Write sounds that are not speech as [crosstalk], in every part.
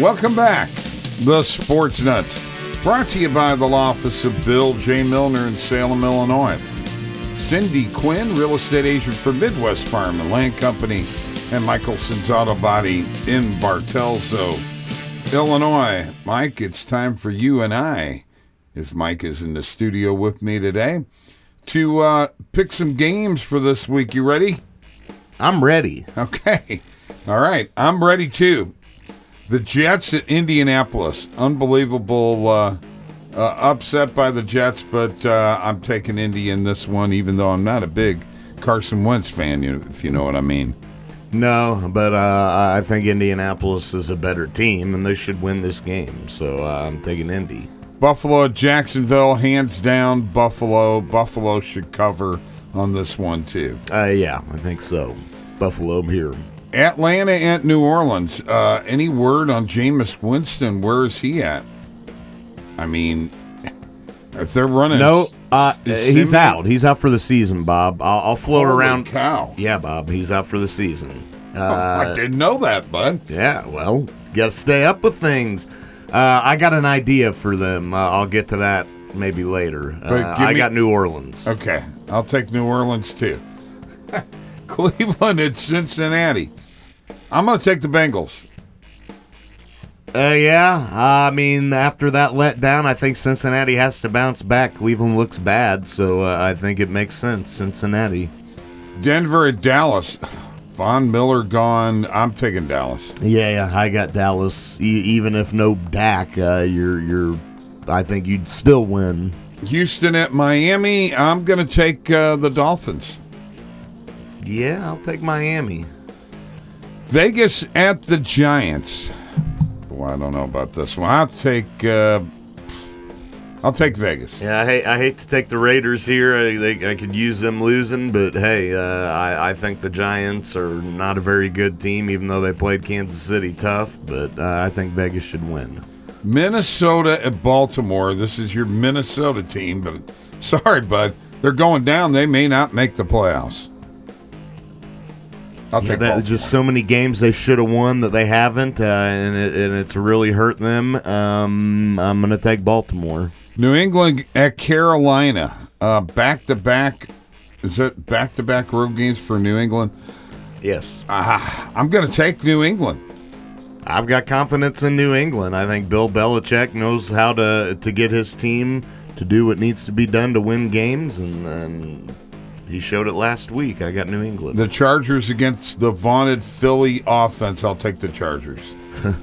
Welcome back. The Sports Nutz. Brought to you by the law office of Bill J. Milner in Salem, Illinois. Cindy Quinn, real estate agent for Midwest Farm and Land Company, and Michelson's Auto Body in Bartelso, Illinois. Mike, it's time for you and I, as Mike is in the studio with me today, to uh, pick some games for this week. You ready? I'm ready. Okay. All right. I'm ready too. The Jets at Indianapolis. Unbelievable uh, uh, upset by the Jets, but uh, I'm taking Indy in this one, even though I'm not a big Carson Wentz fan, you- if you know what I mean. No, but uh, I think Indianapolis is a better team, and they should win this game. So uh, I'm taking Indy. Buffalo Jacksonville, hands down, Buffalo. Buffalo should cover on this one, too. Uh, yeah, I think so. Buffalo here. Atlanta at New Orleans. Uh, any word on Jameis Winston? Where is he at? I mean, [laughs] if they're running, No, uh, he's Siemian- out. He's out for the season, Bob. I'll, I'll float Holy around. Cow! Yeah, Bob. He's out for the season. [laughs] I Uh, didn't know that, bud. yeah, well, got to stay up with things. Uh, I got an idea for them. Uh, I'll get to that maybe later. Uh, I me- got New Orleans. Okay, I'll take New Orleans too. [laughs] Cleveland at Cincinnati. I'm going to take the Bengals. Uh, yeah, I mean, after that letdown, I think Cincinnati has to bounce back. Cleveland looks bad, so uh, I think it makes sense. Cincinnati. Denver at Dallas. [sighs] Von Miller gone. I'm taking Dallas. Yeah, yeah, I got Dallas. E- even if no Dak, uh, you're, you're, I think you'd still win. Houston at Miami. I'm going to take uh, the Dolphins. Yeah, I'll take Miami. Vegas at the Giants. Boy, I don't know about this one. I'll take. Uh, I'll take Vegas. Yeah, I hate, I hate to take the Raiders here. I, they, I could use them losing, but hey, uh, I, I think the Giants are not a very good team, even though they played Kansas City tough. But uh, I think Vegas should win. Minnesota at Baltimore. This is your Minnesota team, but [laughs] sorry, bud, they're going down. They may not make the playoffs. I'll Yeah, that, just so many games they should have won that they haven't, uh, and, it, and it's really hurt them. Um, I'm going to take Baltimore. New England at Carolina. Uh, back to back. Is it back to back road games for New England? Yes. I'm going to take New England. I've got confidence in New England. I think Bill Belichick knows how to, to get his team to do what needs to be done to win games, and, and he showed it last week. I got New England. The Chargers against the vaunted Philly offense. I'll take the Chargers. [laughs]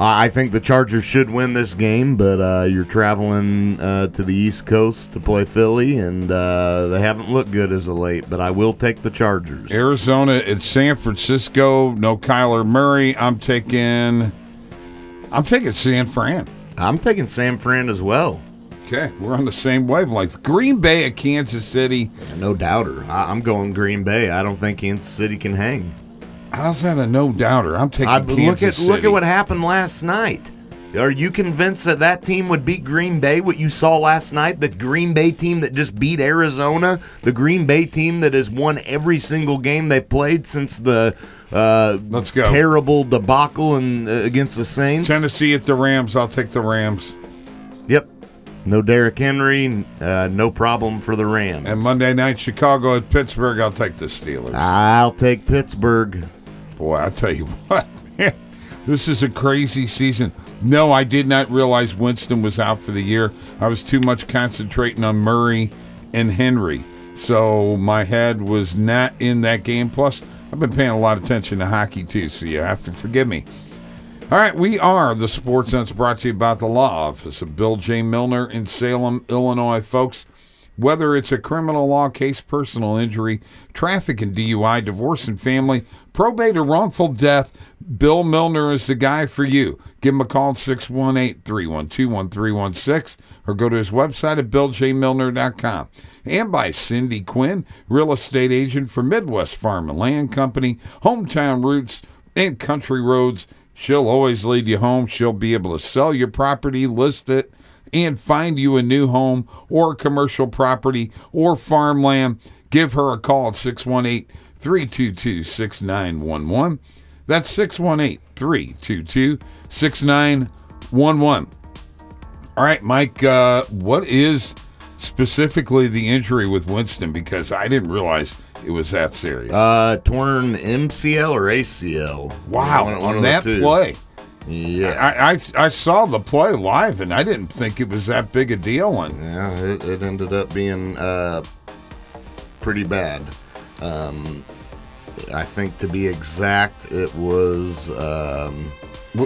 I think the Chargers should win this game, but uh, you're traveling uh, to the East Coast to play Philly, and uh, they haven't looked good as of late. But I will take the Chargers. Arizona at San Francisco. No Kyler Murray. I'm taking. I'm taking San Fran. I'm taking San Fran as well. Okay, we're on the same wavelength. Green Bay at Kansas City. No doubter. I- I'm going Green Bay. I don't think Kansas City can hang. How's that a no doubter? I'm taking I, Kansas look at City. look at what happened last night. Are you convinced that that team would beat Green Bay? What you saw last night, the Green Bay team that just beat Arizona, the Green Bay team that has won every single game they played since the uh, Let's go. terrible debacle and uh, against the Saints. Tennessee at the Rams. I'll take the Rams. Yep, no Derrick Henry, uh, no problem for the Rams. And Monday night, Chicago at Pittsburgh. I'll take the Steelers. I'll take Pittsburgh. Boy, I tell you [laughs] what, man, this is a crazy season. No, I did not realize Winston was out for the year. I was too much concentrating on Murray and Henry. So my head was not in that game. Plus, I've been paying a lot of attention to hockey too, so you have to forgive me. All right, we are the Sports Sense brought to you by the law office of Bill J. Milner in Salem, Illinois, folks. Whether it's a criminal law case, personal injury, traffic and DUI, divorce and family, probate or wrongful death, Bill Milner is the guy for you. Give him a call at 618 312 1316 or go to his website at billjmilner.com. And by Cindy Quinn, real estate agent for Midwest Farm and Land Company, Hometown Roots, and Country Roads. She'll always lead you home. She'll be able to sell your property, list it, and find you a new home or commercial property or farmland. Give her a call at 618 322 6911. That's 618 322 6911. All right, Mike, uh, what is specifically the injury with Winston? Because I didn't realize it was that serious. Uh, torn MCL or ACL. wow, One- one on that play. Yeah. I, I I saw the play live and I didn't think it was that big a deal. And Yeah, it, it ended up being uh, pretty bad. Um, I think to be exact, it was um,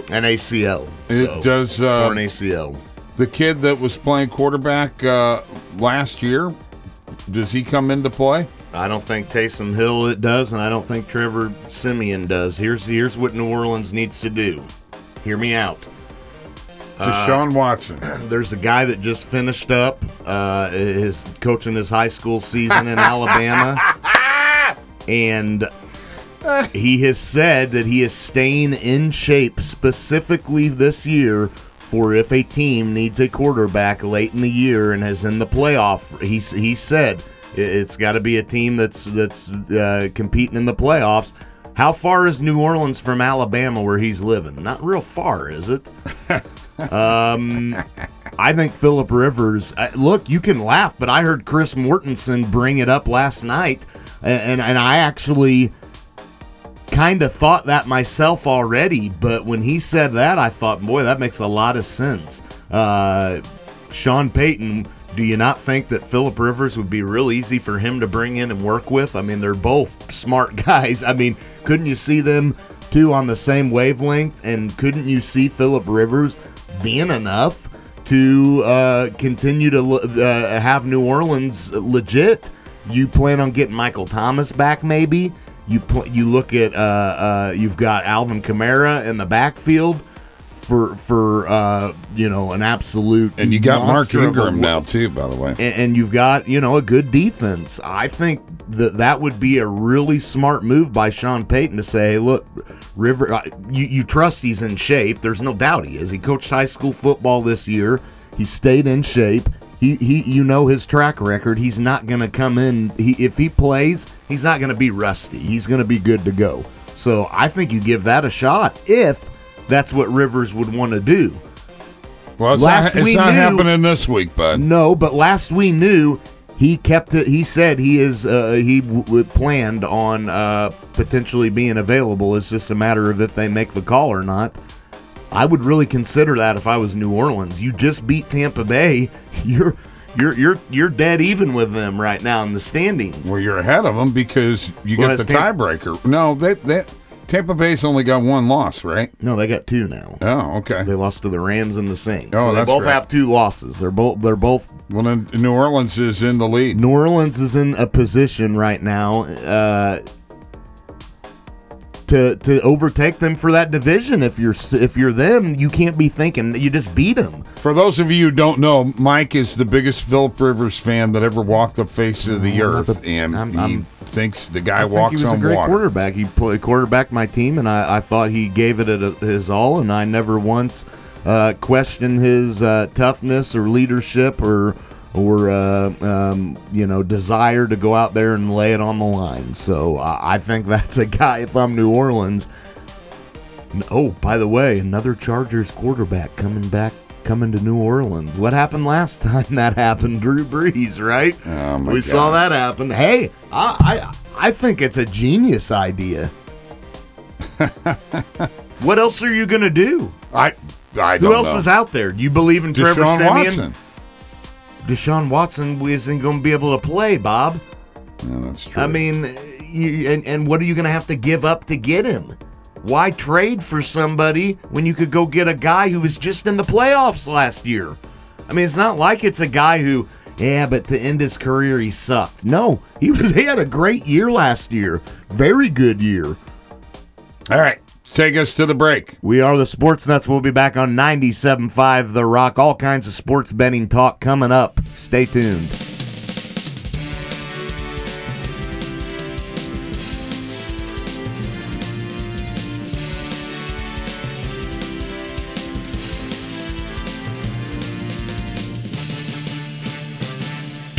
an ACL. it So, does uh, torn ACL. the kid that was playing quarterback uh, last year. Does he come into play? I don't think Taysom Hill it does, and I don't think Trevor Siemian does. Here's here's what New Orleans needs to do. Hear me out. Deshaun Watson. [clears throat] There's a guy that just finished up uh, his coaching his high school season in [laughs] Alabama, and he has said that he is staying in shape specifically this year for if a team needs a quarterback late in the year and is in the playoff. He he said it's got to be a team that's that's uh, competing in the playoffs. How far is New Orleans from Alabama, where he's living? Not real far, is it? [laughs] I think Philip Rivers. Uh, look, you can laugh, but I heard Chris Mortensen bring it up last night, and and, and I actually kind of thought that myself already. But when he said that, I thought, boy, that makes a lot of sense. Uh, Sean Payton. Do you not think that Philip Rivers would be real easy for him to bring in and work with? I mean, they're both smart [laughs] guys. I mean, couldn't you see them two on the same wavelength? And couldn't you see Philip Rivers being enough to uh, continue to uh, have New Orleans legit? You plan on getting Michael Thomas back, maybe? You pl- you look at uh, uh, you've got Alvin Kamara in the backfield for for uh, you know an absolute And you got Mark monster of a Ingram now too, by the way. and, and you've got you know a good defense. I think that that would be a really smart move by Sean Payton to say, hey, look, River, uh, you, you trust he's in shape. There's no doubt he is. He coached high school football this year. He stayed in shape. He, he you know his track record. He's not going to come in. He, if he plays, he's not going to be rusty. He's going to be good to go. So I think you give that a shot if that's what Rivers would want to do. Well, it's Last not, it's we not knew- happening this week, bud. No, but last we knew, he kept it. He said he is. Uh, he w- w- planned on uh, potentially being available. It's just a matter of if they make the call or not. I would really consider that if I was New Orleans. You just beat Tampa Bay. [laughs] You're you're you're you're dead even with them right now in the standings. Well, you're ahead of them because you Well, get the tiebreaker. No, they, they, Tampa Bay's only got one loss, right? No, they got two now. Oh, okay. They lost to the Rams and the Saints. Oh, so they both right. have two losses. They're both they're both Well, then New Orleans is in the lead. New Orleans is in a position right now uh, to to overtake them for that division. If you're if you're them, you can't be thinking you just beat them. For those of you who don't know, Mike is the biggest Philip Rivers fan that ever walked the face of the Oh, earth, the- and I'm- he I'm- thinks the guy I think walks he was on a great water. quarterback. He played quarterback my team, and I, I thought he gave it a, his all, and I never once uh, questioned his uh, toughness or leadership or or uh, um, you know desire to go out there and lay it on the line. So uh, I think [laughs] that's a guy. If I'm New Orleans. Oh, by the way, another Chargers quarterback coming back. Coming to New Orleans. What happened last [laughs] time that happened? Drew Brees, right? Oh, we saw that happen. Hey, I, I I think it's a genius idea. [laughs] what else are you gonna do? I, I Who else know. is out there? Do you believe in Trevor Deshaun Siemian? Watson. Deshaun Watson isn't going to be able to play, Bob. Yeah, that's true. I mean, you, and and what are you going to have to give up to get him? Why trade for somebody when you could go get a guy who was just in the playoffs last year? I mean, it's not like it's a guy who, yeah, but to end his career he sucked. No, he was he had a great year last year, very good year. All right, take us to the break. We are the Sports Nutz. We'll be back on 97.5 The Rock. All kinds of sports betting talk coming up. Stay tuned.